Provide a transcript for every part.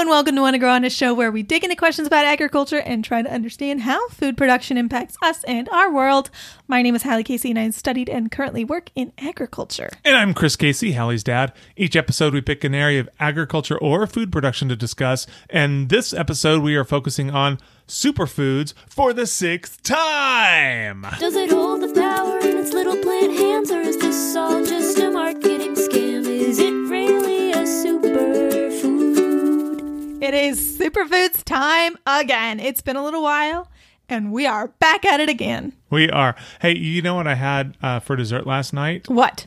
and welcome to Want to Grow On, a show where we dig into questions about agriculture and try to understand how food production impacts us and our world. My name is Hallie Casey, and I studied and currently work in agriculture. And I'm Chris Casey, Hallie's dad. Each episode, we pick an area of agriculture or food production to discuss. And this episode, we are focusing on superfoods for the sixth time. Does it hold the power in its little plant hands, or is this all just a marketing It is superfoods time again. It's been a little while, and we are back at it again. We are. Hey, you know what I had uh, for dessert last night? What?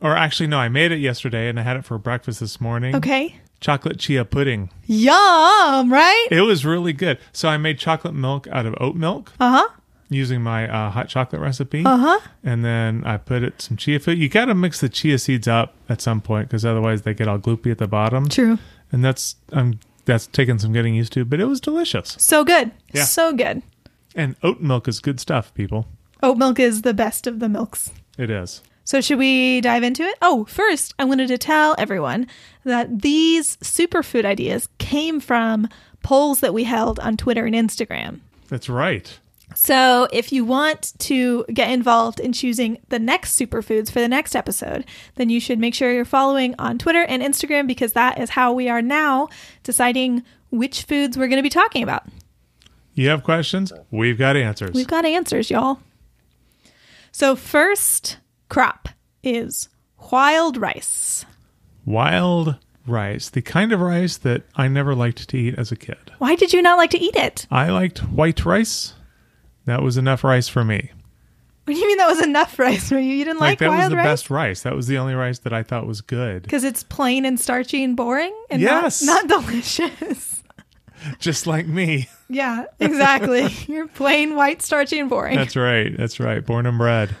Or actually, no, I made it yesterday and I had it for breakfast this morning. Okay. Chocolate chia pudding. Yum, right? It was really good. So I made chocolate milk out of oat milk Uh huh. using my uh, hot chocolate recipe. Uh huh. And then I put it some chia food. You got to mix the chia seeds up at some point because otherwise they get all gloopy at the bottom. True. And that's um that's taken some getting used to, but it was delicious. So good. Yeah. So good. And oat milk is good stuff, people. Oat milk is the best of the milks. It is. So, should we dive into it? Oh, first, I wanted to tell everyone that these superfood ideas came from polls that we held on Twitter and Instagram. That's right. So, if you want to get involved in choosing the next superfoods for the next episode, then you should make sure you're following on Twitter and Instagram because that is how we are now deciding which foods we're going to be talking about. You have questions? We've got answers. We've got answers, y'all. So, first crop is wild rice. Wild rice, the kind of rice that I never liked to eat as a kid. Why did you not like to eat it? I liked white rice. That was enough rice for me. What do you mean that was enough rice for you? You didn't like, that was the rice? best rice. That was the only rice that I thought was good. Because it's plain and starchy and boring and Yes. not, not delicious. Just like me. yeah, exactly. You're plain white, starchy, and boring. That's right. That's right. Born and bred.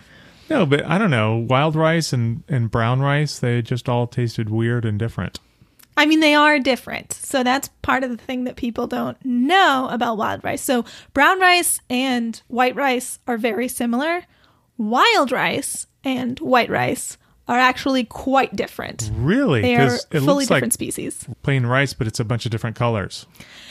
No, but I don't know. Wild rice and, and brown rice, they just all tasted weird and different. I mean, they are different. So that's part of the thing that people don't know about wild rice. So brown rice and white rice are very similar. Wild rice and white rice are actually quite different. Really? They are it fully looks like different species. plain rice, but it's a bunch of different colors.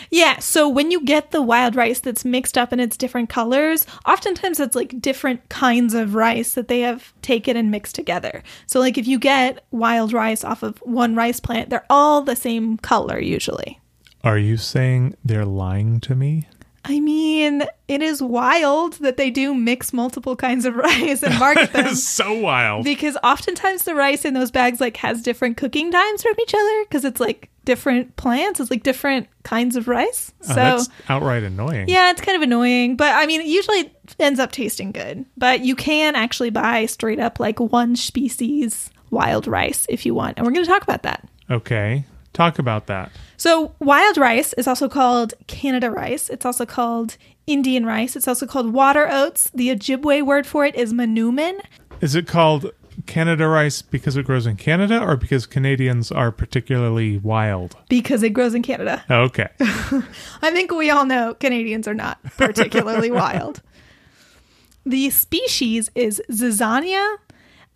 Yeah, so when you get the wild rice that's mixed up in its different colors, oftentimes it's like different kinds of rice that they have taken and mixed together. So, like if you get wild rice off of one rice plant, they're all the same color usually. Are you saying they're lying to me? I mean, it is wild that they do mix multiple kinds of rice and market them. So wild. because oftentimes the rice in those bags like has different cooking times from each other because it's like different plants, it's like different kinds of rice. Oh, So that's outright annoying. Yeah, it's kind of annoying, but I mean, it usually ends up tasting good. But you can actually buy straight up like one species wild rice if you want. And we're going to talk about that. Okay. Talk about that. So, wild rice is also called Canada rice. It's also called Indian rice. It's also called water oats. The Ojibwe word for it is manoomin. Is it called Canada rice because it grows in Canada or because Canadians are particularly wild? Because it grows in Canada. Okay. I think we all know Canadians are not particularly wild. The species is Zizania.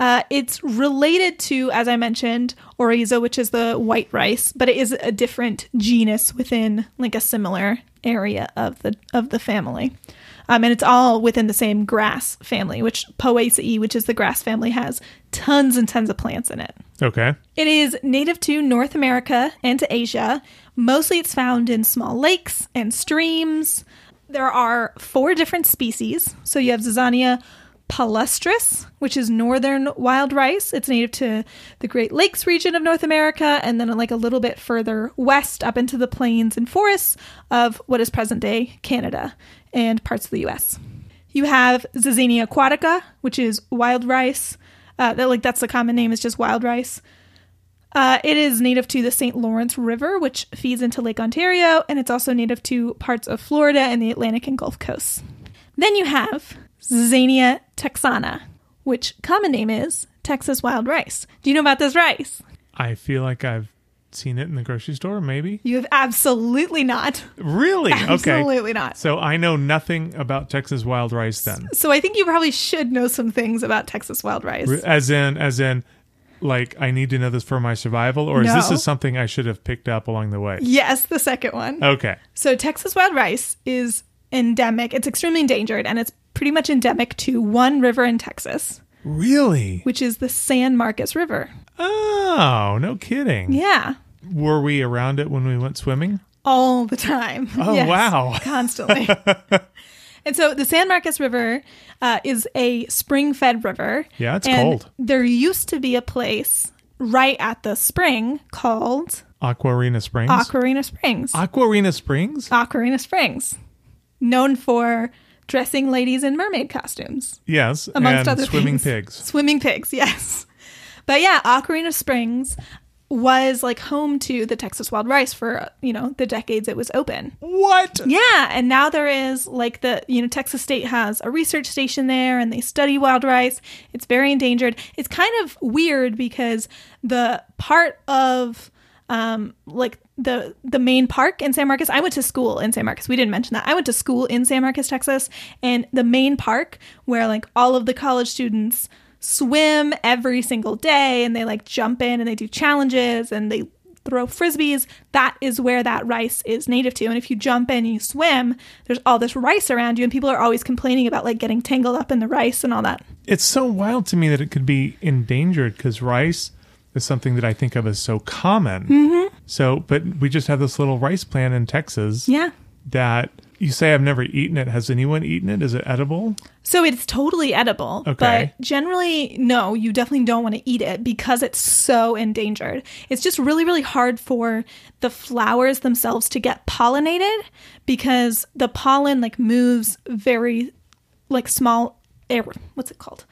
Uh, it's related to, as I mentioned, Oryza, which is the white rice, but it is a different genus within like a similar area of the of the family. Um, and it's all within the same grass family, which Poaceae, which is the grass family, has tons and tons of plants in it. Okay. It is native to North America and to Asia. Mostly it's found in small lakes and streams. There are four different species. So you have Zizania palustris, which is northern wild rice. It's native to the Great Lakes region of North America and then like a little bit further west up into the plains and forests of what is present day Canada and parts of the US. You have Zizania aquatica, which is wild rice. Uh, that like that's the common name is just wild rice. Uh, it is native to the St. Lawrence River, which feeds into Lake Ontario, and it's also native to parts of Florida and the Atlantic and Gulf coasts. Then you have Zizania texana, which common name is Texas wild rice. Do you know about this rice? I feel like I've seen it in the grocery store, maybe. You have absolutely not. Really? Okay. Absolutely not. So I know nothing about Texas wild rice then. So I think you probably should know some things about Texas wild rice. As in, as in, like I need to know this for my survival, or is this is something I should have picked up along the way? Yes, the second one. Okay. So Texas wild rice is endemic. It's extremely endangered and it's pretty much endemic to one river in Texas, Really? which is the San Marcos River. Oh, no kidding. Yeah. Were we around it when we went swimming? All the time. Oh, Yes, wow. Constantly. and so the San Marcos River uh, is a spring fed river. Yeah, it's and cold. There used to be a place right at the spring called Aquarena Springs. Aquarena Springs. Aquarena Springs? Aquarena Springs, known for dressing ladies in mermaid costumes. Yes. amongst and other swimming things. pigs. Swimming pigs, yes. But yeah, Aquarena Springs was like home to the Texas wild rice for, you know, the decades it was open. What? Yeah, and now there is like the, you know, Texas State has a research station there and they study wild rice. It's very endangered. It's kind of weird because the part of um like the the main park in San Marcos. I went to school in San Marcos. We didn't mention that. I went to school in San Marcos, Texas, and the main park where like all of the college students swim every single day and they like jump in and they do challenges and they throw frisbees. That is where that rice is native to. And if you jump in and you swim, there's all this rice around you and people are always complaining about like getting tangled up in the rice and all that. It's so wild to me that it could be endangered because rice is something that I think of as so common. Mm-hmm. So, but we just have this little rice plant in Texas Yeah. that you say I've never eaten it. Has anyone eaten it? Is it edible? So it's totally edible, Okay. but generally, no, you definitely don't want to eat it because it's so endangered. It's just really, really hard for the flowers themselves to get pollinated because the pollen like moves very, like small air. What's it called?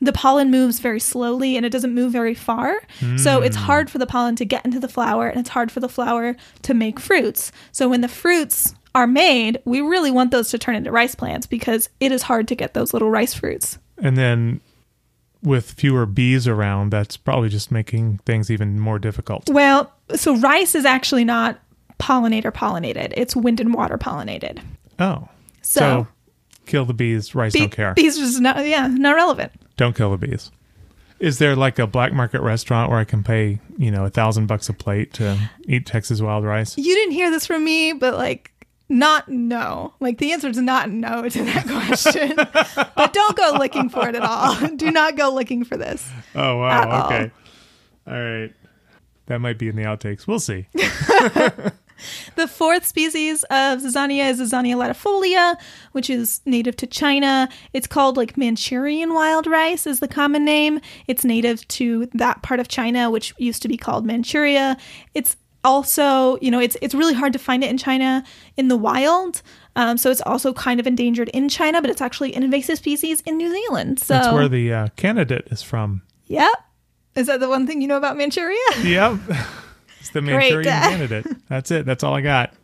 The pollen moves very slowly and it doesn't move very far. So hmm. it's hard for the pollen to get into the flower and it's hard for the flower to make fruits. So when the fruits are made, we really want those to turn into rice plants because it is hard to get those little rice fruits. And then with fewer bees around, that's probably just making things even more difficult. Well, so rice is actually not pollinator pollinated. It's wind and water pollinated. Oh. So- kill the bees, rice Bee- don't care. Bees is not yeah, not relevant. Don't kill the bees. Is there like a black market restaurant where I can pay, you know, a thousand bucks a plate to eat Texas wild rice? You didn't hear this from me, but like not no. Like the answer is not no to that question. but don't go looking for it at all. Do not go looking for this. Oh wow, all. okay. All right. That might be in the outtakes. We'll see. The fourth species of Zizania is Zizania latifolia, which is native to China. It's called like Manchurian wild rice is the common name. It's native to that part of China, which used to be called Manchuria. It's also, you know, it's it's really hard to find it in China in the wild. Um, so it's also kind of endangered in China, but it's actually an invasive species in New Zealand. So That's where the uh, candidate is from. Yep. Is that the one thing you know about Manchuria? Yep. it's the Great. Manchurian candidate. That's it. That's all I got.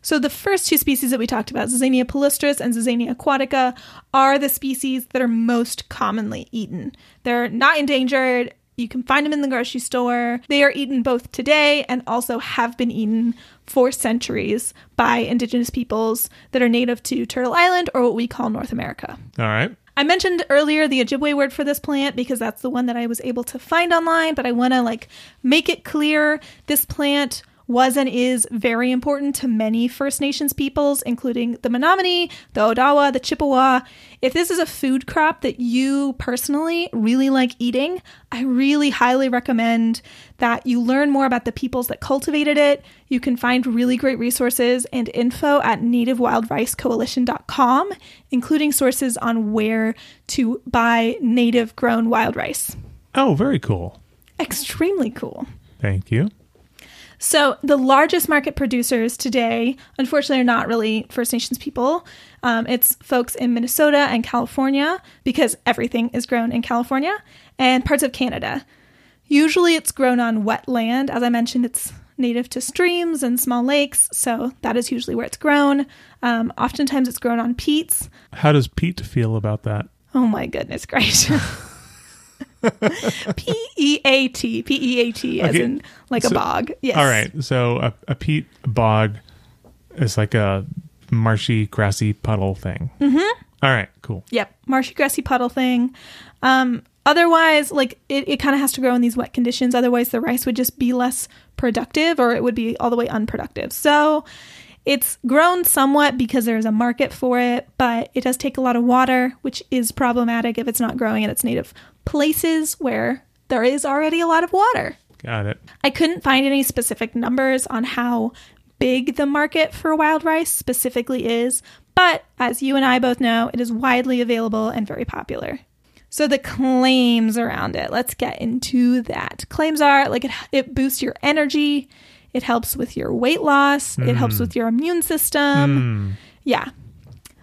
So the first two species that we talked about, Zizania palustris and Zizania aquatica, are the species that are most commonly eaten. They're not endangered. You can find them in the grocery store. They are eaten both today and also have been eaten for centuries by indigenous peoples that are native to Turtle Island or what we call North America. All right. I mentioned earlier the Ojibwe word for this plant because that's the one that I was able to find online, but I want to like make it clear. This plant was and is very important to many First Nations peoples, including the Menominee, the Odawa, the Chippewa. If this is a food crop that you personally really like eating, I really highly recommend that you learn more about the peoples that cultivated it. You can find really great resources and info at nativewildricecoalition.com, including sources on where to buy native grown wild rice. Oh, very cool. Extremely cool. Thank you. So, the largest market producers today, unfortunately, are not really First Nations people. Um, it's folks in Minnesota and California because everything is grown in California and parts of Canada. Usually, it's grown on wet land. As I mentioned, it's native to streams and small lakes, so that is usually where it's grown. Um, oftentimes, it's grown on peats. How does Pete feel about that? Oh my goodness gracious. P E A T, P E A T, as Okay, in like a bog. Yes. All right. So a, a peat bog is like a marshy, grassy puddle thing. Mm-hmm. All right, cool. Yep, marshy grassy puddle thing. Um, otherwise, like it, it kind of has to grow in these wet conditions. Otherwise, the rice would just be less productive, or it would be all the way unproductive. So it's grown somewhat because there's a market for it, but it does take a lot of water, which is problematic if it's not growing in its native places where there is already a lot of water. Got it. I couldn't find any specific numbers on how big the market for wild rice specifically is, but as you and I both know, it is widely available and very popular. So the claims around it, let's get into that. Claims are like it, it boosts your energy, it helps with your weight loss, it helps with hmm. your immune system. Hmm. Yeah.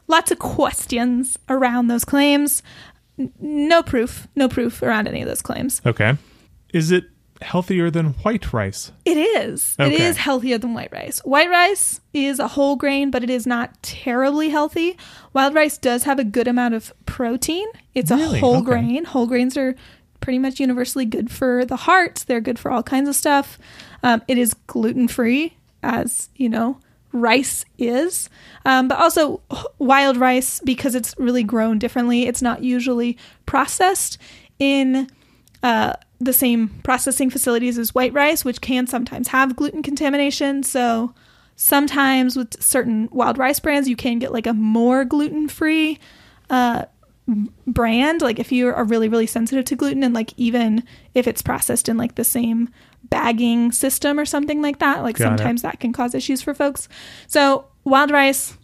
Lots of questions around those claims. No proof, no proof around any of those claims. Okay. Is it healthier than white rice? It is. It Okay. is healthier than white rice. White rice is a whole grain, but it is not terribly healthy. Wild rice does have a good amount of protein. It's Really? a whole Okay. grain. Whole grains are pretty much universally good for the heart. They're good for all kinds of stuff. Um, it is gluten free, as you know, rice is. Um, but also, wild rice, because it's really grown differently, it's not usually processed in uh, the same processing facilities as white rice, which can sometimes have gluten contamination. So sometimes with certain wild rice brands, you can get like a more gluten free uh, brand. Like if you are really, really sensitive to gluten, and like even if it's processed in like the same bagging system or something like that, like Got it. sometimes that can cause issues for folks. So wild rice,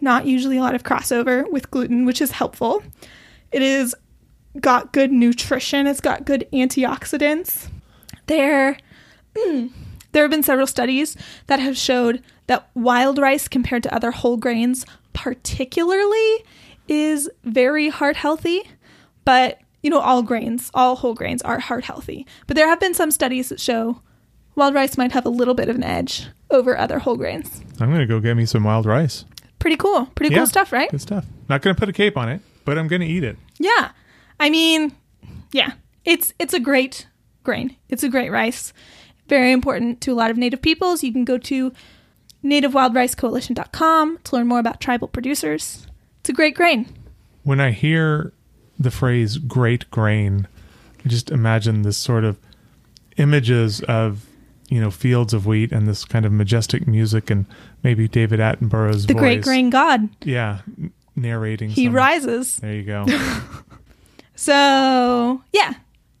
not usually a lot of crossover with gluten, which is helpful. It is got good nutrition. It's got good antioxidants. There, there have been several studies that have showed that wild rice compared to other whole grains, particularly, is very heart healthy. But you know, all grains, all whole grains are heart healthy. But there have been some studies that show wild rice might have a little bit of an edge over other whole grains. I'm going to go get me some wild rice. Pretty cool. Pretty Yeah. cool stuff, right? Good stuff. Not going to put a cape on it, but I'm going to eat it. Yeah. I mean, yeah. It's it's a great grain. It's a great rice. Very important to a lot of native peoples. You can go to nativewildricecoalition.com to learn more about tribal producers. It's a great grain. When I hear the phrase great grain, I just imagine this sort of images of, you know, fields of wheat and this kind of majestic music and maybe David Attenborough's The voice. great grain god. Yeah, narrating. He some- rises. There you go. So, yeah.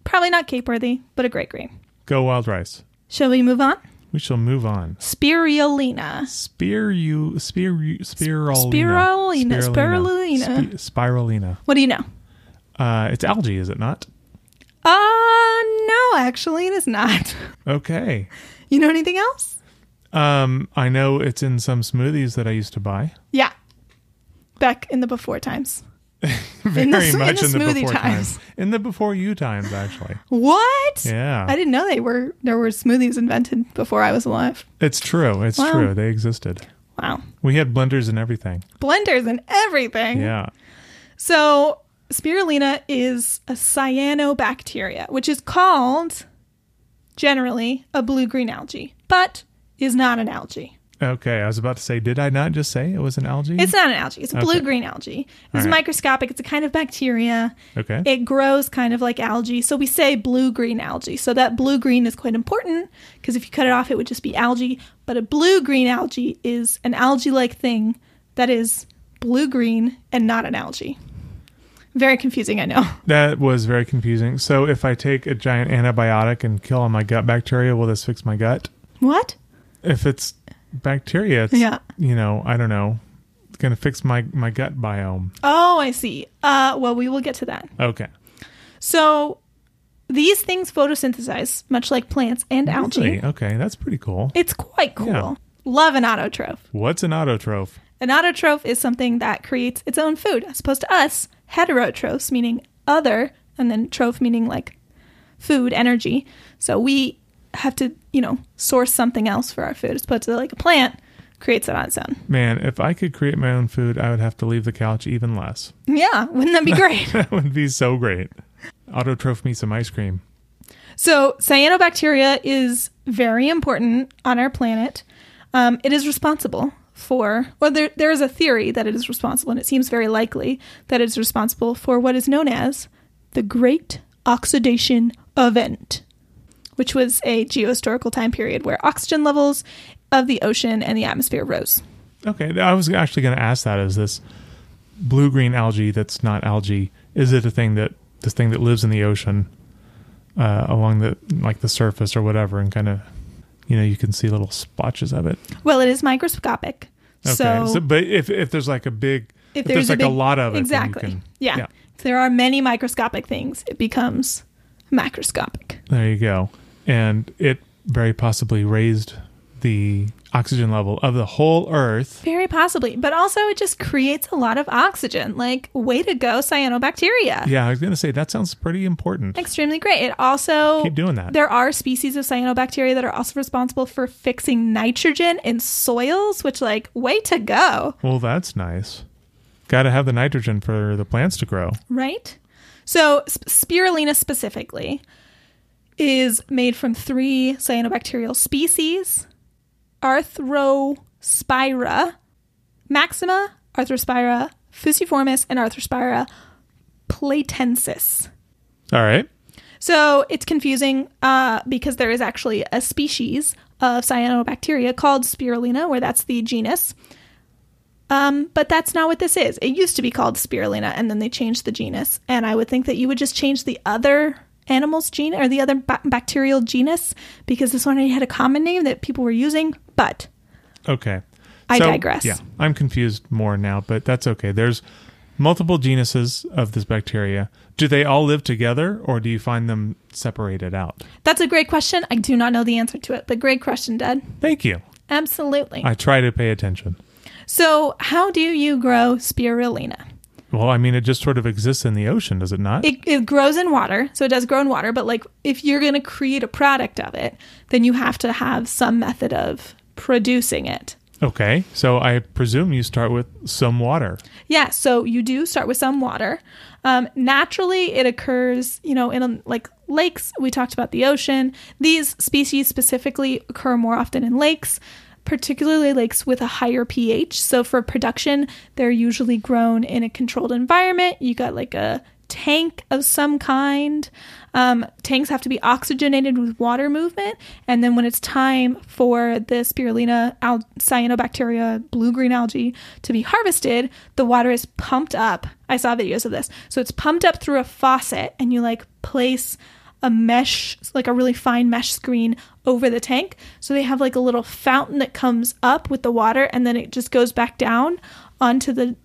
Probably not cape worthy, but a great grain. go wild rice. Shall we move on? We shall move on. Spirulina. Spear you, spirulina. Spirulina, spirulina. Spi- spirulina. What do you know? Uh, it's algae, is it not? Uh no, actually it is not. Okay. You know anything else? Um, I know it's in some smoothies that I used to buy. Yeah. Back in the before times. Very In the s- in much the in the, smoothie before times. times. In the before you times, actually. What? Yeah. I didn't know they were there were smoothies invented before I was alive. It's true. It's Wow. true. They existed. Wow. We had blenders and everything. Blenders and everything. Yeah. So spirulina is a cyanobacteria, which is called generally a blue-green algae, but is not an algae. Okay. I was about to say, did I not just say it was an algae? It's not an algae. It's a Okay. blue-green algae. It's right. microscopic. It's a kind of bacteria. okay. It grows kind of like algae. So we say blue green algae. So that blue green is quite important because if you cut it off, it would just be algae. But a blue green algae is an algae like thing that is blue green and not an algae. Very confusing, I know. that was very confusing. So if I take a giant antibiotic and kill all my gut bacteria, will this fix my gut? What? If it's bacteria, it's, Yeah. you know, I don't know. It's going to fix my, my gut biome. Oh, I see. Uh, well, we will get to that. Okay. So these things photosynthesize, much like plants and algae. Okay. That's pretty cool. It's quite cool. Yeah. Love an autotroph. What's an autotroph? An autotroph is something that creates its own food, as opposed to us, heterotrophs, meaning other, and then troph meaning like food, energy. So we have to, you know, source something else for our food, as opposed to like a plant creates it on its own. Man, if I could create my own food, I would have to leave the couch even less. Yeah, wouldn't that be great? That would be so great. Autotroph me some ice cream. So, cyanobacteria is very important on our planet. Um, it is responsible for, well, there, there is a theory that it is responsible, and it seems very likely that it is responsible for what is known as the Great Oxidation Event, which was a geohistorical time period where oxygen levels of the ocean and the atmosphere rose. Okay, I was actually going to ask that: is this blue green algae that's not algae? Is it a thing that this thing that lives in the ocean uh, along the like the surface or whatever, and kind of you know you can see little splotches of it? Well, it is microscopic. Okay, So, but if if there's like a big if if there's, there's, like a, a, lot of it, exactly, can- yeah. yeah. If there are many microscopic things, it becomes macroscopic. There you go. And it very possibly raised the oxygen level of the whole Earth. Very possibly, but also it just creates a lot of oxygen. Like, way to go, cyanobacteria. Yeah, I was going to say that sounds pretty important. Extremely great. It also Keep doing that. There are species of cyanobacteria that are also responsible for fixing nitrogen in soils, which like way to go, Well, that's nice. Got to have the nitrogen for the plants to grow. right? So sp- spirulina specifically is made from three cyanobacterial species: Arthrospira, Maxima, Arthrospira fusiformis, and Arthrospira platensis. All right. So it's confusing uh, because there is actually a species of cyanobacteria called spirulina, where that's the genus. Um, but that's not what this is. It used to be called spirulina, and then they changed the genus. And I would think that you would just change the other animal's gene or the other ba- bacterial genus because this one already had a common name that people were using. But Okay. I digress. Yeah, I'm confused more now, but that's okay. There's multiple genuses of this bacteria. Do they all live together or do you find them separated out? that's a great question. I do not know the answer to it, but great question, Dad. Thank you. Absolutely. I try to pay attention. so, how do you grow spirulina? Well, I mean, it just sort of exists in the ocean, does it not? it, it grows in water so it does grow in water but like if you're going to create a product of it then you have to have some method of producing it okay. So I presume you start with some water. yeah so you do start with some water um, naturally it occurs you know in um, like lakes we talked about the ocean these species specifically occur more often in lakes particularly lakes with a higher ph. So for production they're usually grown in a controlled environment. You got like a tank of some kind. Um, tanks have to be oxygenated with water movement. And then when it's time for the spirulina al- cyanobacteria blue green algae to be harvested the water is pumped up. I saw videos of this. So it's pumped up through a faucet and you like place a mesh like a really fine mesh screen over the tank. So they have like a little fountain that comes up with the water and then it just goes back down onto the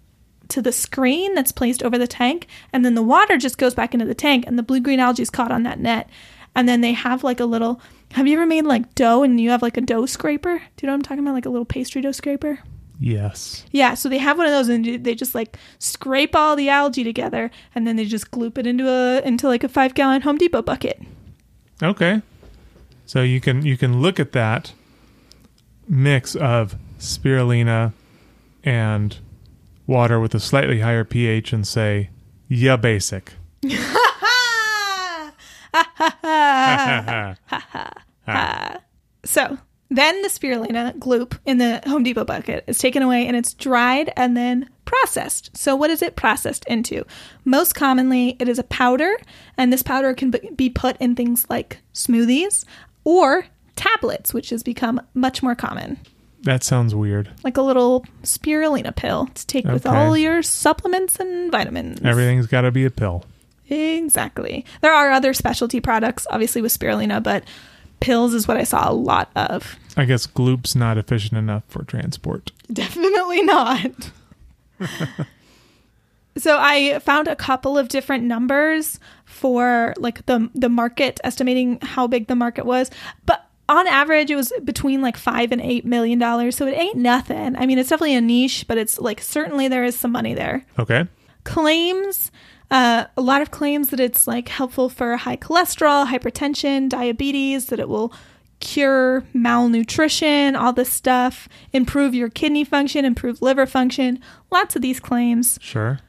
to the screen that's placed over the tank. And then the water just goes back into the tank and the blue green algae is caught on that net. And then they have like a little have you ever made like dough and you have like a dough scraper? Do you know what i'm talking about? Like a little pastry dough scraper Yes. yeah so they have one of those and they just like scrape all the algae together and then they just gloop it into a into like a five gallon home depot bucket Okay. So you can you can look at that mix of spirulina and water with a slightly higher pH and say, yeah, basic. So then the spirulina gloop in the Home Depot bucket is taken away and it's dried and then processed. So what is it processed into? Most commonly, it is a powder, and this powder can be put in things like smoothies or tablets, which has become much more common. that sounds weird. Like a little spirulina pill to take with all your supplements and vitamins. Everything's got to be a pill. Exactly. There are other specialty products, obviously, with spirulina, but pills is what I saw a lot of. I guess gloop's not efficient enough for transport. Definitely not. so I found a couple of different numbers for like the the market estimating how big the market was, but on average it was between like 5 and 8 million dollars. So it ain't nothing. I mean, it's definitely a niche, but it's like certainly there is some money there Okay. claims uh, a lot of claims that it's like helpful for high cholesterol hypertension diabetes that it will cure malnutrition all this stuff improve your kidney function improve liver function lots of these claims Sure.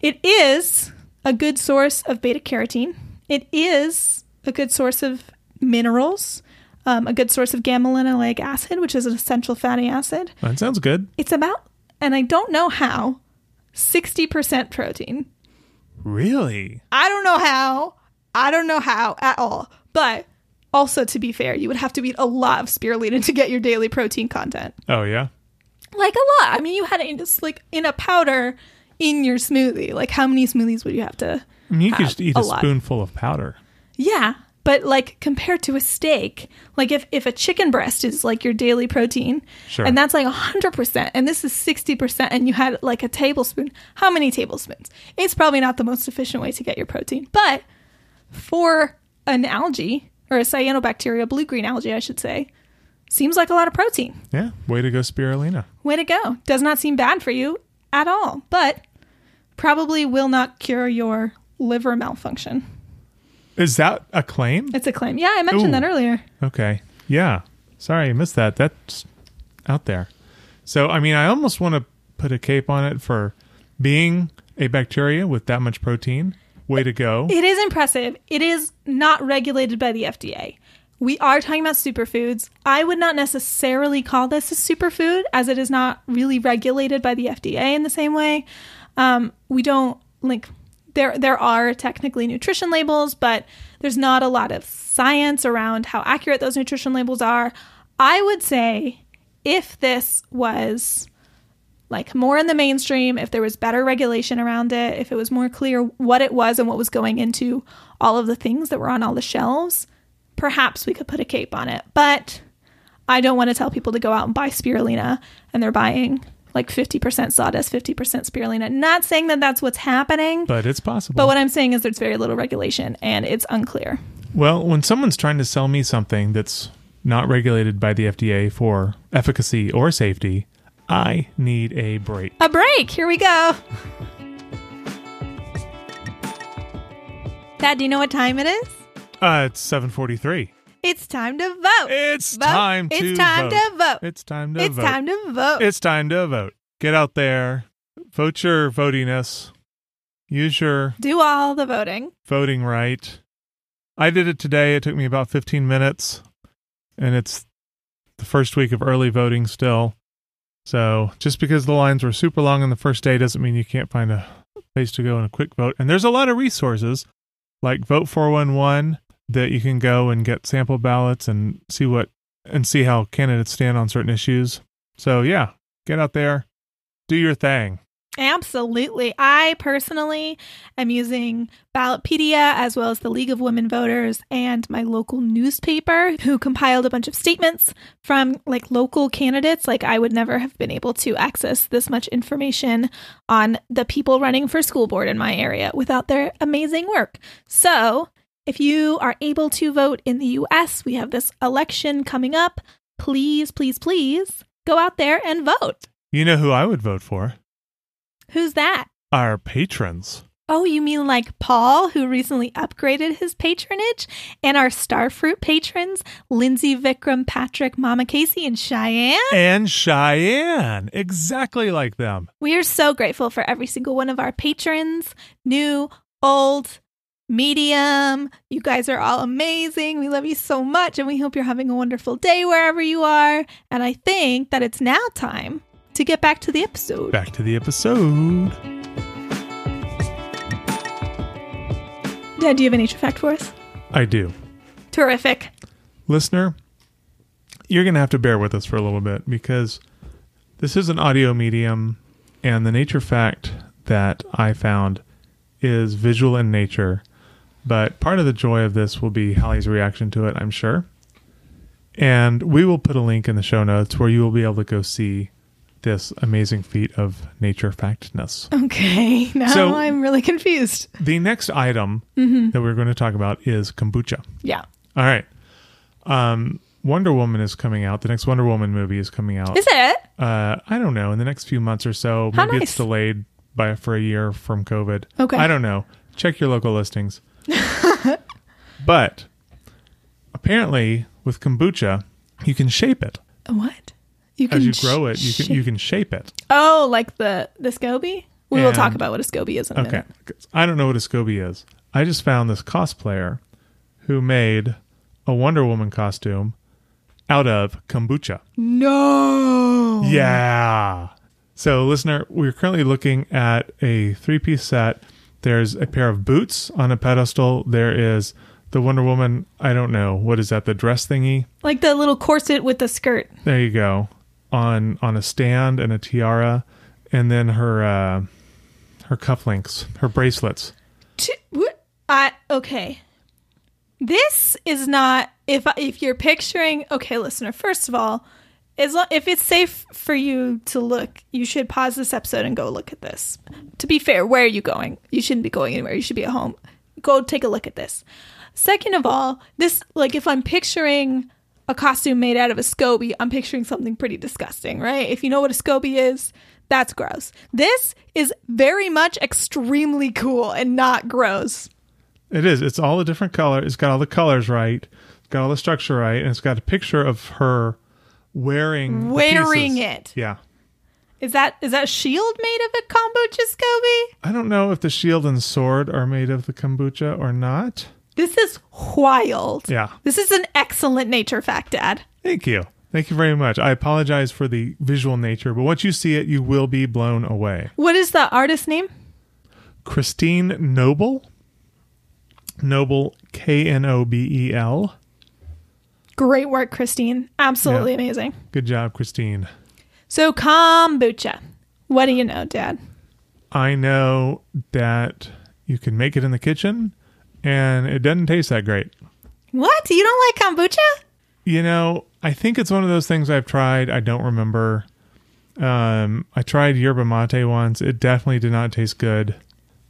it is a good source of beta carotene it is a good source of minerals um, a good source of gamma linolenic acid, which is an essential fatty acid. That sounds good. It's about, and I don't know how, 60% protein. Really? I don't know how. I don't know how at all. But also, to be fair, you would have to eat a lot of spirulina to get your daily protein content. Oh yeah. Like a lot. I mean, you had it in just like in a powder in your smoothie. Like, how many smoothies would you have to? I mean, you could just eat a, a spoonful of powder. Yeah, but like compared to a steak, like if if a chicken breast is like your daily protein, Sure. and that's like hundred percent, and this is sixty percent, and you had like a tablespoon. How many tablespoons? It's probably not the most efficient way to get your protein, but for an algae or a cyanobacteria, blue green algae, I should say, seems like a lot of protein. Yeah. Way to go, spirulina. Way to go! Does not seem bad for you at all, but probably will not cure your liver malfunction. Is that a claim? It's a claim. Yeah, I mentioned Ooh. that earlier. Okay. Yeah. Sorry, I missed that. That's out there. So, I mean, I almost want to put a cape on it for being a bacteria with that much protein. Way to go. It is impressive. It is not regulated by the FDA. We are talking about superfoods. I would not necessarily call this a superfood as it is not really regulated by the FDA in the same way. Um, we don't like there there are technically nutrition labels, but there's not a lot of science around how accurate those nutrition labels are. I would say if this was like more in the mainstream, if there was better regulation around it, if it was more clear what it was and what was going into all of the things that were on all the shelves, perhaps we could put a cape on it. But I don't want to tell people to go out and buy spirulina and they're buying like 50% sawdust, 50% spirulina. Not saying that that's what's happening, But it's possible. but what I'm saying is there's very little regulation and it's unclear. well, when someone's trying to sell me something that's not regulated by the FDA for efficacy or safety, I need a break. A break. Here we go. Dad, do you know what time it is? Uh, it's 743. It's time to vote. It's Vote. time to vote. It's time vote. to vote. It's time to vote. It's vote. time to vote. It's time to vote. Get out there. Vote your votiness. Use your Do all the voting. voting right. I did it today. It took me about 15 minutes. And it's the first week of early voting still. So just because the lines were super long on the first day doesn't mean you can't find a place to go and a quick vote. And there's a lot of resources like Vote 411 that you can go and get sample ballots and see what and see how candidates stand on certain issues. So yeah, get out there, do your thing. Absolutely. I personally am using Ballotpedia as well as the League of Women Voters and my local newspaper who compiled a bunch of statements from like local candidates. Like I would never have been able to access this much information on the people running for school board in my area without their amazing work. So, if you are able to vote in the US, we have this election coming up. Please, please, please go out there and vote. You know who I would vote for? Who's that? Our patrons. Oh, you mean like Paul, who recently upgraded his patronage, and our Starfruit patrons, Lindsay, Vikram, Patrick, Mama Casey, and Cheyenne? And Cheyenne. Exactly like them. We are so grateful for every single one of our patrons, new, old, medium. You guys are all amazing. We love you so much, and we hope you're having a wonderful day wherever you are. And I think that it's now time to get back to the episode. Back to the episode. Dad, do you have a nature fact for us? I do. Terrific. Listener, you're going to have to bear with us for a little bit because this is an audio medium, and the nature fact that I found is visual in nature. But part of the joy of this will be Hallie's reaction to it, I'm sure. And we will put a link in the show notes where you will be able to go see this amazing feat of nature factness. Okay, now So- I'm really confused. The next item that we're going to talk about is kombucha. Yeah. All right. Um, Wonder Woman is coming out. The next Wonder Woman movie is coming out. Is it? uh, I don't know in the next few months or so. How Maybe nice. it's delayed by for a year from COVID. Okay. I don't know. Check your local listings. but apparently, with kombucha, you can shape it What? You can as you grow it. You can shape- you can shape it. Oh, like the the SCOBY? We will And- talk about what a SCOBY is in a Okay. minute. I don't know what a SCOBY is. I just found this cosplayer who made a Wonder Woman costume out of kombucha. No. Yeah. So, listener, we're currently looking at a three piece set. There's a pair of boots on a pedestal. There is the Wonder Woman. I don't know. What is that? The dress thingy? Like the little corset with the skirt. There you go. On on a stand and a tiara. And then her uh, her cufflinks, her bracelets. T- what? I okay. This is not if if you're picturing. Okay, listener. First of all, as lo- if it's safe for you to look, you should pause this episode and go look at this. To be fair, where are you going? You shouldn't be going anywhere. You should be at home. Go take a look at this. Second of all, this like if I'm picturing a costume made out of a SCOBY, I'm picturing something pretty disgusting, right? If you know what a SCOBY is, that's gross. This is very much extremely cool and not gross. It is. It's all a different color. It's got all the colors right. It's got all the structure right, and it's got a picture of her wearing Wearing it. Yeah. Is that is that shield made of a kombucha SCOBY? I don't know if the shield and sword are made of the kombucha or not. This is wild. Yeah. This is an excellent nature fact, Dad. Thank you. Thank you very much. I apologize for the visual nature, but once you see it, you will be blown away. What is the artist name? Christine Knobel. Knobel, K N O B E L. Great work, Christine. Absolutely amazing. Good job, Christine. So kombucha. What do you know, Dad? I know that you can make it in the kitchen and it doesn't taste that great. What? You don't like kombucha? You know, I think it's one of those things I've tried. I don't remember. Um, I tried yerba mate once. It definitely did not taste good.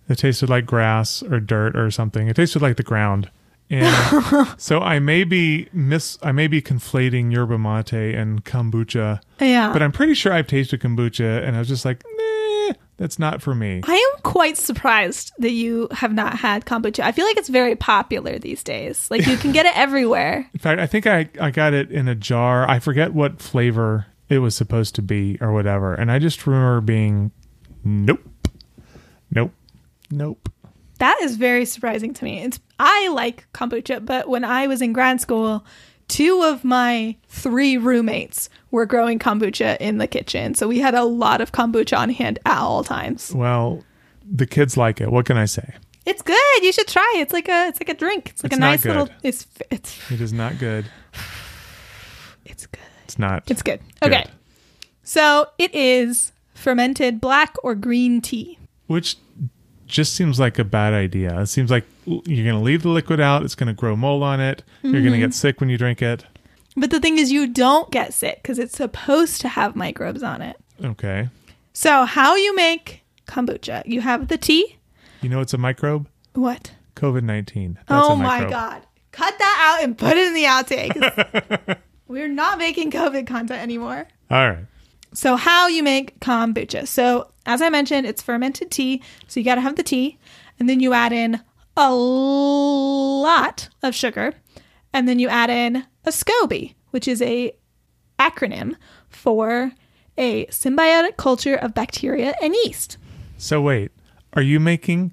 It tasted like grass or dirt or something. It tasted like the ground. And so I may be miss I may be conflating yerba mate and kombucha, Yeah. but I'm pretty sure I've tasted kombucha and I was just like, nah, that's not for me. I am quite surprised that you have not had kombucha. I feel like it's very popular these days. Like you can get it everywhere. In fact, I think I, I got it in a jar. I forget what flavor it was supposed to be or whatever. And I just remember being, nope, nope, nope. That is very surprising to me. It's I like kombucha, but when I was in grad school, two of my three roommates were growing kombucha in the kitchen. So we had a lot of kombucha on hand at all times. Well, the kids like it. What can I say? It's good. You should try it. It's like a it's like a drink. It's like It's a nice little it's it's It is not good. it's good. It's not. It's good. Okay. So it is fermented black or green tea. Which just seems like a bad idea. It seems like you're going to leave the liquid out. It's going to grow mold on it. You're going to mm-hmm. get sick when you drink it. But the thing is you don't get sick because it's supposed to have microbes on it. Okay. So how you make kombucha? You have the tea. You know it's a microbe? What? COVID 19. oh my god. Cut that out and put it in the outtakes. We're not making COVID content anymore. All right. So, how you make kombucha. So, as I mentioned, it's fermented tea. So, you got to have the tea. And then you add in a lot of sugar. And then you add in a SCOBY, which is a acronym for a symbiotic culture of bacteria and yeast. So wait, are you making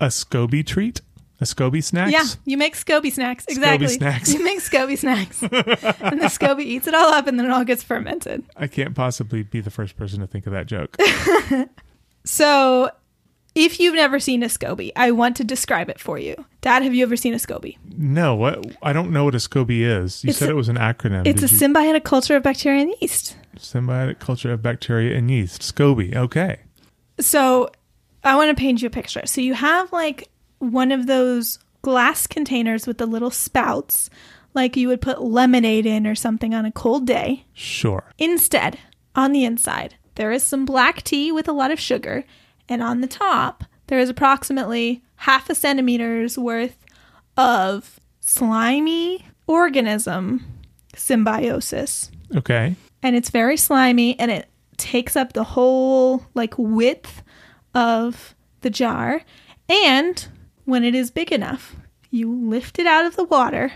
a SCOBY treat? A SCOBY snacks? Yeah, you make SCOBY snacks. Exactly. SCOBY snacks. You make SCOBY snacks. and the SCOBY eats it all up and then it all gets fermented. I can't possibly be the first person to think of that joke. So, if you've never seen a SCOBY, I want to describe it for you. Dad, have you ever seen a SCOBY? no, what I don't know what a SCOBY is. You It's said a- it was an acronym. It's a you- symbiotic culture of bacteria and yeast. symbiotic culture of bacteria and yeast. SCOBY. Okay. So, I want to paint you a picture. So, you have like one of those glass containers with the little spouts, like you would put lemonade in or something on a cold day. Sure. Instead, on the inside, there is some black tea with a lot of sugar, and on the top, there is approximately half a centimeter's worth of slimy organism symbiosis. Okay. And it's very slimy and it takes up the whole like width of the jar. And when it is big enough, you lift it out of the water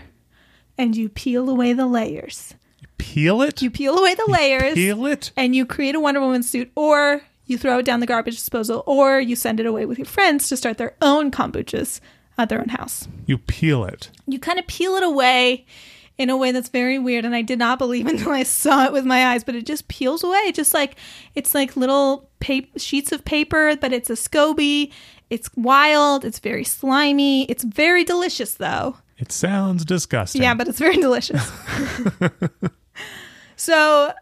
and you peel away the layers. Peel it? You peel away the layers Peel it? and you create a Wonder Woman suit, or you throw it down the garbage disposal, or you send it away with your friends to start their own kombuchas at their own house. You peel it. You kind of peel it away in a way that's very weird and I did not believe until I saw it with my eyes, but it just peels away. Just like it's like little pa- sheets of paper, but it's a SCOBY. It's wild, it's very slimy. It's very delicious though. It sounds disgusting. Yeah, but it's very delicious. so,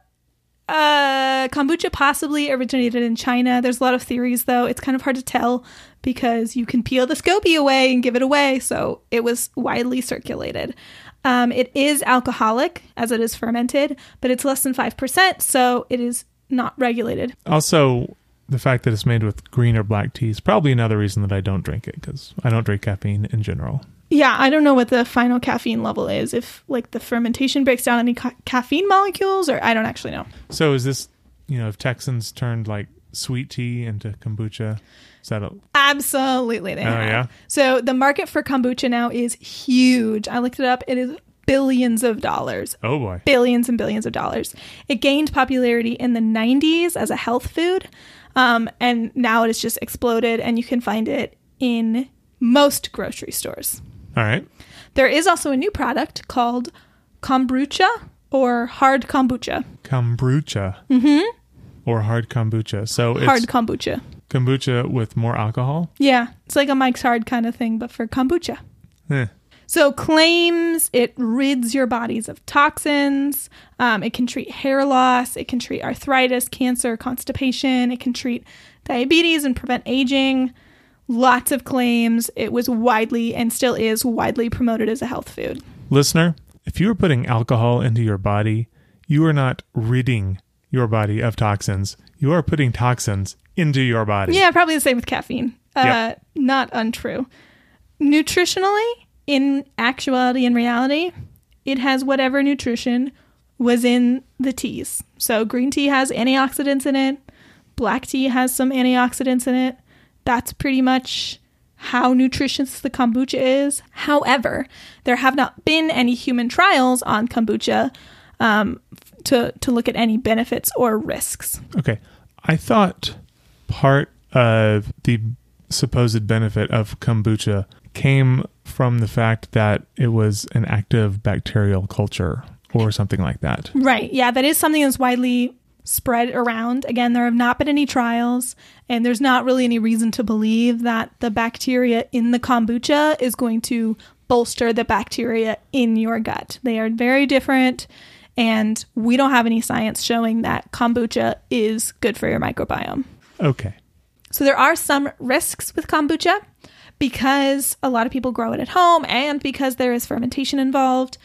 uh, kombucha possibly originated in China. There's a lot of theories, though. It's kind of hard to tell because you can peel the SCOBY away and give it away. So, it was widely circulated. Um, it is alcoholic as it is fermented, but it's less than 5%. So, it is not regulated. Also, the fact that it's made with green or black tea is probably another reason that I don't drink it because I don't drink caffeine in general. Yeah, I don't know what the final caffeine level is. If like the fermentation breaks down any ca- caffeine molecules, or I don't actually know. So is this, you know, if Texans turned like sweet tea into kombucha, is that a, Absolutely, they Oh, have. yeah? So the market for kombucha now is huge. I looked it up. It is billions of dollars, oh boy. billions and billions of dollars. It gained popularity in the 90s as a health food, um, and now it has just exploded, and you can find it in most grocery stores. All right. There is also a new product called kombucha or hard kombucha. Kombucha. Mm-hmm. Or hard kombucha. So it's hard kombucha. kombucha with more alcohol. Yeah, it's like a Mike's Hard kind of thing, but for kombucha. Eh. So claims it rids your bodies of toxins. Um, it can treat hair loss. It can treat arthritis, cancer, constipation. It can treat diabetes and prevent aging. Lots of claims. It was widely and still is widely promoted as a health food. Listener, if you are putting alcohol into your body, you are not ridding your body of toxins. You are putting toxins into your body. Yeah, probably the same with caffeine. Uh, Yep. Not untrue. Nutritionally, in actuality and reality, it has whatever nutrition was in the teas. So green tea has antioxidants in it. Black tea has some antioxidants in it. That's pretty much how nutritious the kombucha is. However, there have not been any human trials on kombucha um, to to look at any benefits or risks. Okay. I thought part of the supposed benefit of kombucha came from the fact that it was an active bacterial culture or something like that. Right. Yeah, that is something that's widely spread around. Again, there have not been any trials, and there's not really any reason to believe that the bacteria in the kombucha is going to bolster the bacteria in your gut. They are very different, and we don't have any science showing that kombucha is good for your microbiome. Okay. So there are some risks with kombucha because a lot of people grow it at home and because there is fermentation involved.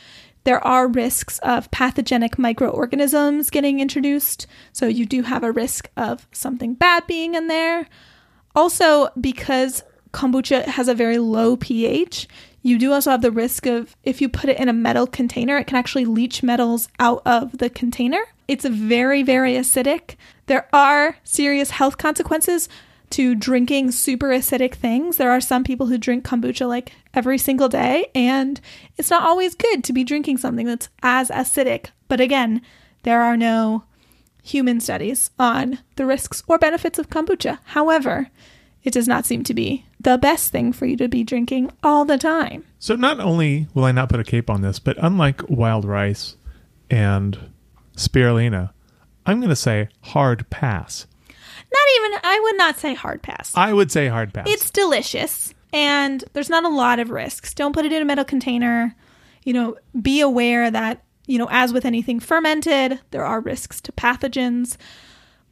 There are risks of pathogenic microorganisms getting introduced. So you do have a risk of something bad being in there. Also, because kombucha has a very low pH, you do also have the risk of if you put it in a metal container, it can actually leach metals out of the container. It's very, very acidic. There are serious health consequences to drinking super acidic things. There are some people who drink kombucha like every single day, and it's not always good to be drinking something that's as acidic. But again, there are no human studies on the risks or benefits of kombucha. However, it does not seem to be the best thing for you to be drinking all the time. So not only will I not put a cape on this, but unlike wild rice and spirulina, I'm going to say hard pass. Not even, I would not say hard pass. I would say hard pass. It's delicious and there's not a lot of risks. Don't put it in a metal container. You know, be aware that, you know, as with anything fermented, there are risks to pathogens.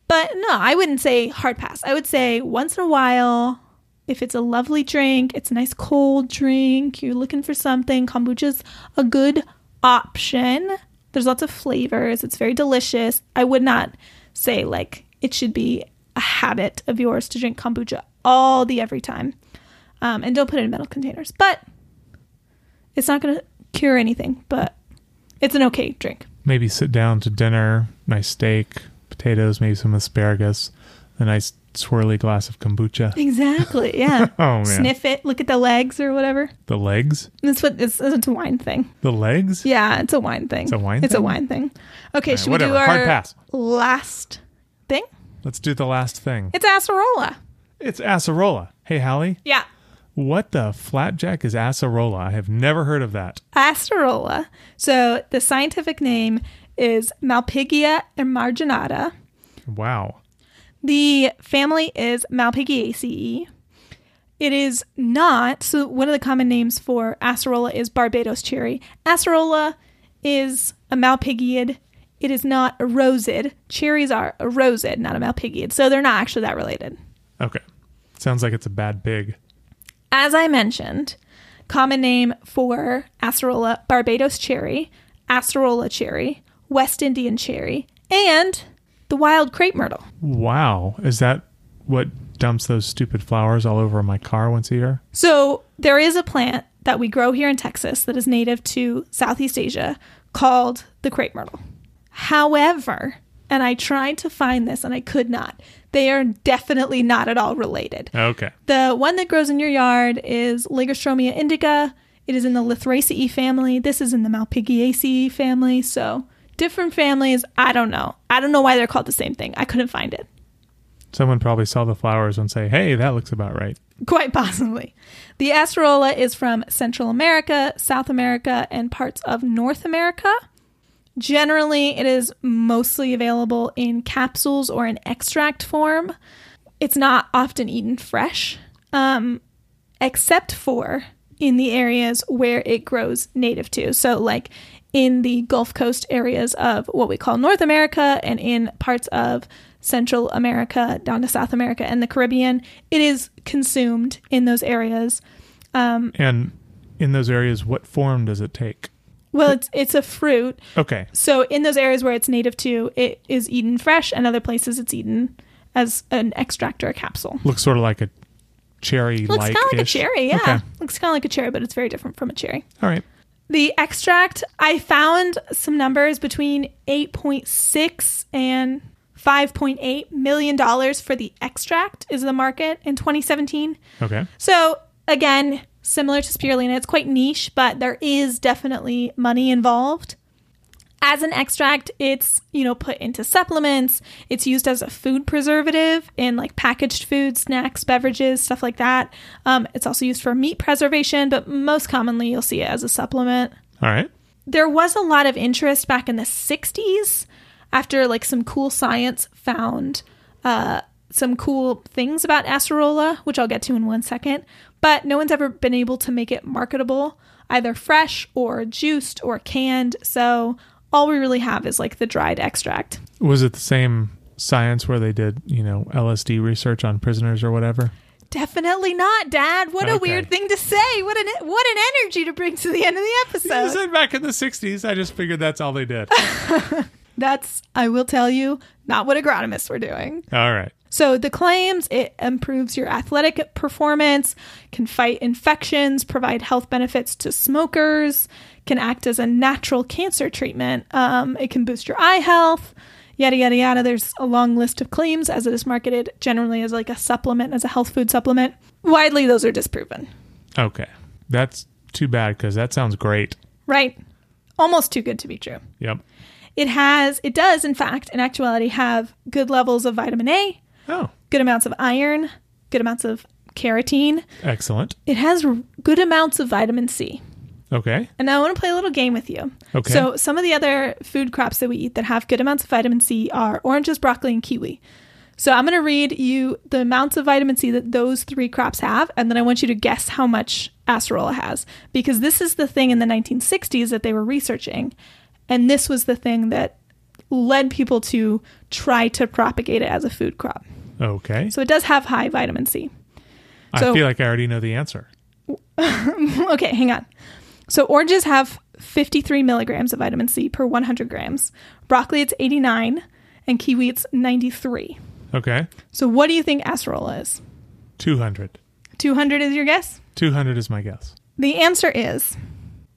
But no, I wouldn't say hard pass. I would say once in a while, if it's a lovely drink, it's a nice cold drink, you're looking for something, kombucha's a good option. There's lots of flavors, it's very delicious. I would not say like it should be a habit of yours to drink kombucha all the every time. Um, and don't put it in metal containers. But it's not going to cure anything, but it's an okay drink. maybe sit down to dinner, nice steak, potatoes, maybe some asparagus, a nice swirly glass of kombucha. Exactly. Yeah. Oh man. Sniff it. Look at the legs or whatever. The legs? That's what it's, it's a wine thing. The legs? Yeah, it's a wine thing. It's a wine It's a thing? wine thing. Okay, right, should we whatever. do our Hard pass. last? Let's do the last thing. It's acerola. It's acerola. Hey Hallie, Yeah. What the flapjack is acerola? I have never heard of that. Acerola. So the scientific name is Malpighia emarginata. Wow. The family is Malpighiaceae. It is not, so one of the common names for acerola is Barbados cherry. Acerola is a Malpighiid. It is not a rosid. Cherries are a rosid, not a Malpighiid. So they're not actually that related. Okay. Sounds like it's a bad pig. As I mentioned, common name for acerola, Barbados cherry, acerola cherry, West Indian cherry, and the wild crepe myrtle. Wow. Is that what dumps those stupid flowers all over my car once a year? So there is a plant that we grow here in Texas that is native to Southeast Asia called the crepe myrtle. However, and I tried to find this and I could not, they are definitely not at all related. Okay. The one that grows in your yard is Lagerstroemia indica. It is in the Lythraceae family. This is in the Malpighiaceae family. So different families. I don't know. I don't know why they're called the same thing. I couldn't find it. Someone probably saw the flowers and say, hey, that looks about right. Quite possibly. The acerola is from Central America, South America, and parts of North America. Generally, it is mostly available in capsules or in extract form. It's not often eaten fresh, um, except for in the areas where it grows native to. So, like in the Gulf Coast areas of what we call North America and in parts of Central America down to South America and the Caribbean, it is consumed in those areas. Um, And in those areas, what form does it take? Well, it's it's a fruit, Okay. so in those areas where it's native to, it is eaten fresh, and other places it's eaten as an extract or a capsule. Looks sort of like a cherry Looks like kind of like a cherry, yeah. Okay. Looks kind of like a cherry, but it's very different from a cherry. All right. The extract, I found some numbers between 8.6 and 5.8 million dollars for the extract is the market in 2017. Okay. So again, similar to spirulina, it's quite niche, but there is definitely money involved. As an extract, it's, you know, put into supplements. It's used as a food preservative in like packaged food, snacks, beverages, stuff like that. Um, it's also used for meat preservation, but most commonly you'll see it as a supplement All right. there was a lot of interest back in the 60s after like some cool science found uh, some cool things about acerola which i'll get to in one second but no one's ever been able to make it marketable either fresh or juiced or canned so all we really have is like the dried extract Was it the same science where they did, you know, LSD research on prisoners or whatever? definitely not dad what a Okay. weird thing to say what an what an energy to bring to the end of the episode. You said back in the 60s. I just figured that's all they did. that's i will tell you not what agronomists were doing all right. So the claims it improves your athletic performance, can fight infections, provide health benefits to smokers, can act as a natural cancer treatment. Um, it can boost your eye health, yada yada yada. There's a long list of claims as it is marketed generally as like a supplement, as a health food supplement. Widely, those are disproven. Okay. That's too bad because that sounds great. Right? Almost too good to be true. Yep. It has, it does, in fact, in actuality, have good levels of vitamin A, Oh, good amounts of iron, good amounts of carotene. excellent. It has r- good amounts of vitamin C. Okay. And now I want to play a little game with you. Okay. So, some of the other food crops that we eat that have good amounts of vitamin C are oranges, broccoli, and kiwi. So, I'm going to read you the amounts of vitamin C that those three crops have, and then I want you to guess how much acerola has. Because this is the thing in the 1960s that they were researching. And this was the thing that led people to try to propagate it as a food crop. Okay. So, it does have high vitamin C. so- I feel like I already know the answer. okay, hang on. So oranges have 53 milligrams of vitamin C per 100 grams. Broccoli, it's 89, and kiwi, it's 93. Okay. So what do you think acerola is? 200. 200 is your guess? 200 is my guess. The answer is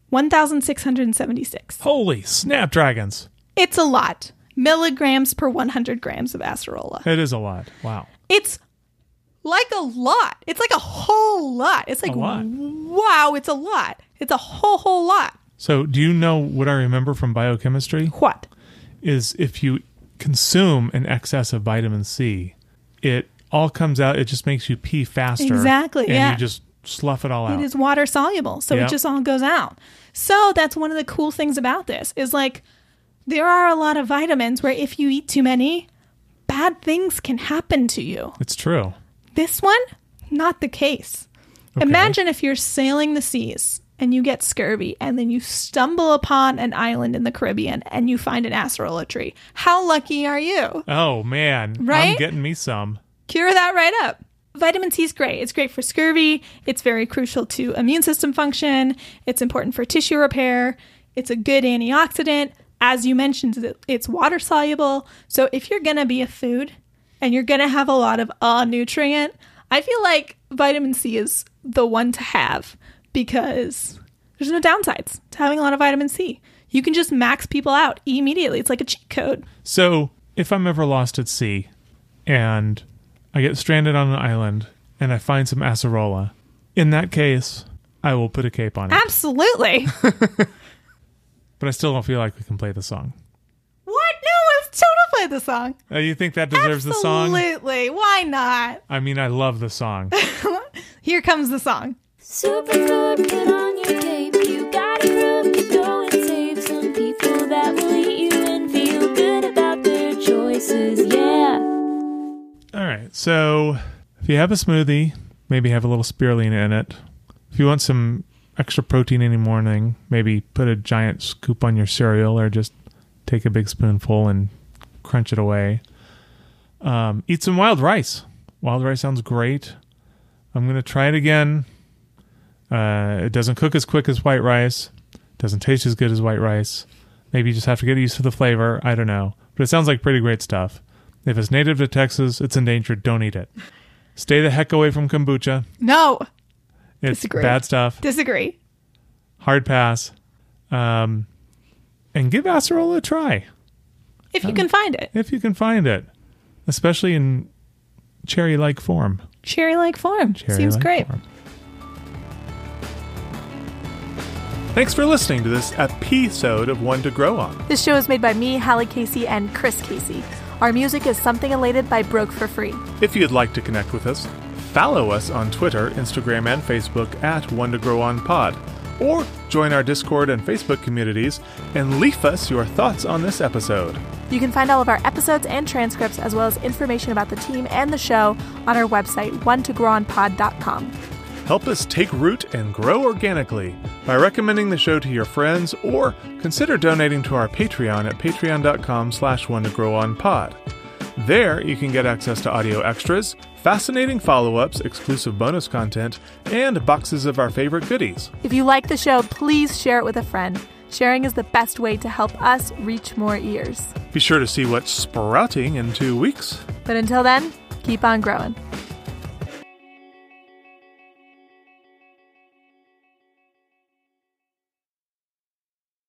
1,676. Holy snapdragons. It's a lot. Milligrams per 100 grams of acerola. It is a lot. Wow. It's like a lot. It's like a whole lot. It's like, A lot. wow, it's a lot. It's a whole, whole lot. So, do you know what I remember from biochemistry? What? Is if you consume an excess of vitamin C, it all comes out. It just makes you pee faster. Exactly, And yeah. you just slough it all out. It is water soluble, so Yep. it just all goes out. So that's one of the cool things about this is like there are a lot of vitamins where if you eat too many, bad things can happen to you. It's true. This one, not the case. Okay. Imagine if you're sailing the seas and you get scurvy and then you stumble upon an island in the Caribbean and you find an acerola tree. How lucky are you? Oh man, right? I'm getting me some. Cure that right up. Vitamin C is great. It's great for scurvy. It's very crucial to immune system function. It's important for tissue repair. It's a good antioxidant. As you mentioned, it's water soluble. So if you're going to be a food and you're going to have a lot of a nutrient, I feel like vitamin C is the one to have because there's no downsides to having a lot of vitamin C. You can just max people out immediately. It's like a cheat code. So, if I'm ever lost at sea and I get stranded on an island and I find some acerola, in that case, I will put a cape on it. Absolutely. But I still don't feel like we can play the song. What? No, let's totally play the song. Uh, you think that deserves the song? Absolutely. Why not? I mean, I love the song. Here comes the song. Superfood, put on your cape. You gotta prove to go and save some people that will eat you and feel good about their choices. Yeah. All right. So, if you have a smoothie, maybe have a little spirulina in it. If you want some extra protein in the morning, maybe put a giant scoop on your cereal or just take a big spoonful and crunch it away. Um, eat some wild rice. Wild rice sounds great. I'm going to try it again. Uh, it doesn't cook as quick as white rice. Doesn't taste as good as white rice. Maybe you just have to get used to the flavor. I don't know. But it sounds like pretty great stuff. If it's native to Texas, it's endangered. Don't eat it. Stay the heck away from kombucha. No, It's Disagree. bad stuff. disagree. Hard pass. Um, and give acerola a try If you can find it. if you can find it, especially in cherry-like form. Cherry like form. Seems Cherry-like great. form. Thanks for listening to this episode of One to Grow On. This show is made by me, Hallie Casey, and Chris Casey. Our music is Something Elated by Broke for Free. If you'd like to connect with us, follow us on Twitter, Instagram, and Facebook at One to Grow On Pod, or join our Discord and Facebook communities and leave us your thoughts on this episode. You can find all of our episodes and transcripts, as well as information about the team and the show, on our website, onetogrowonpod.com. Help us take root and grow organically by recommending the show to your friends or consider donating to our Patreon at patreon.com slash one to grow on pod. There you can get access to audio extras, fascinating follow-ups, exclusive bonus content, and boxes of our favorite goodies. If you like the show, please share it with a friend. Sharing is the best way to help us reach more ears. Be sure to see what's sprouting in two weeks. But until then, keep on growing.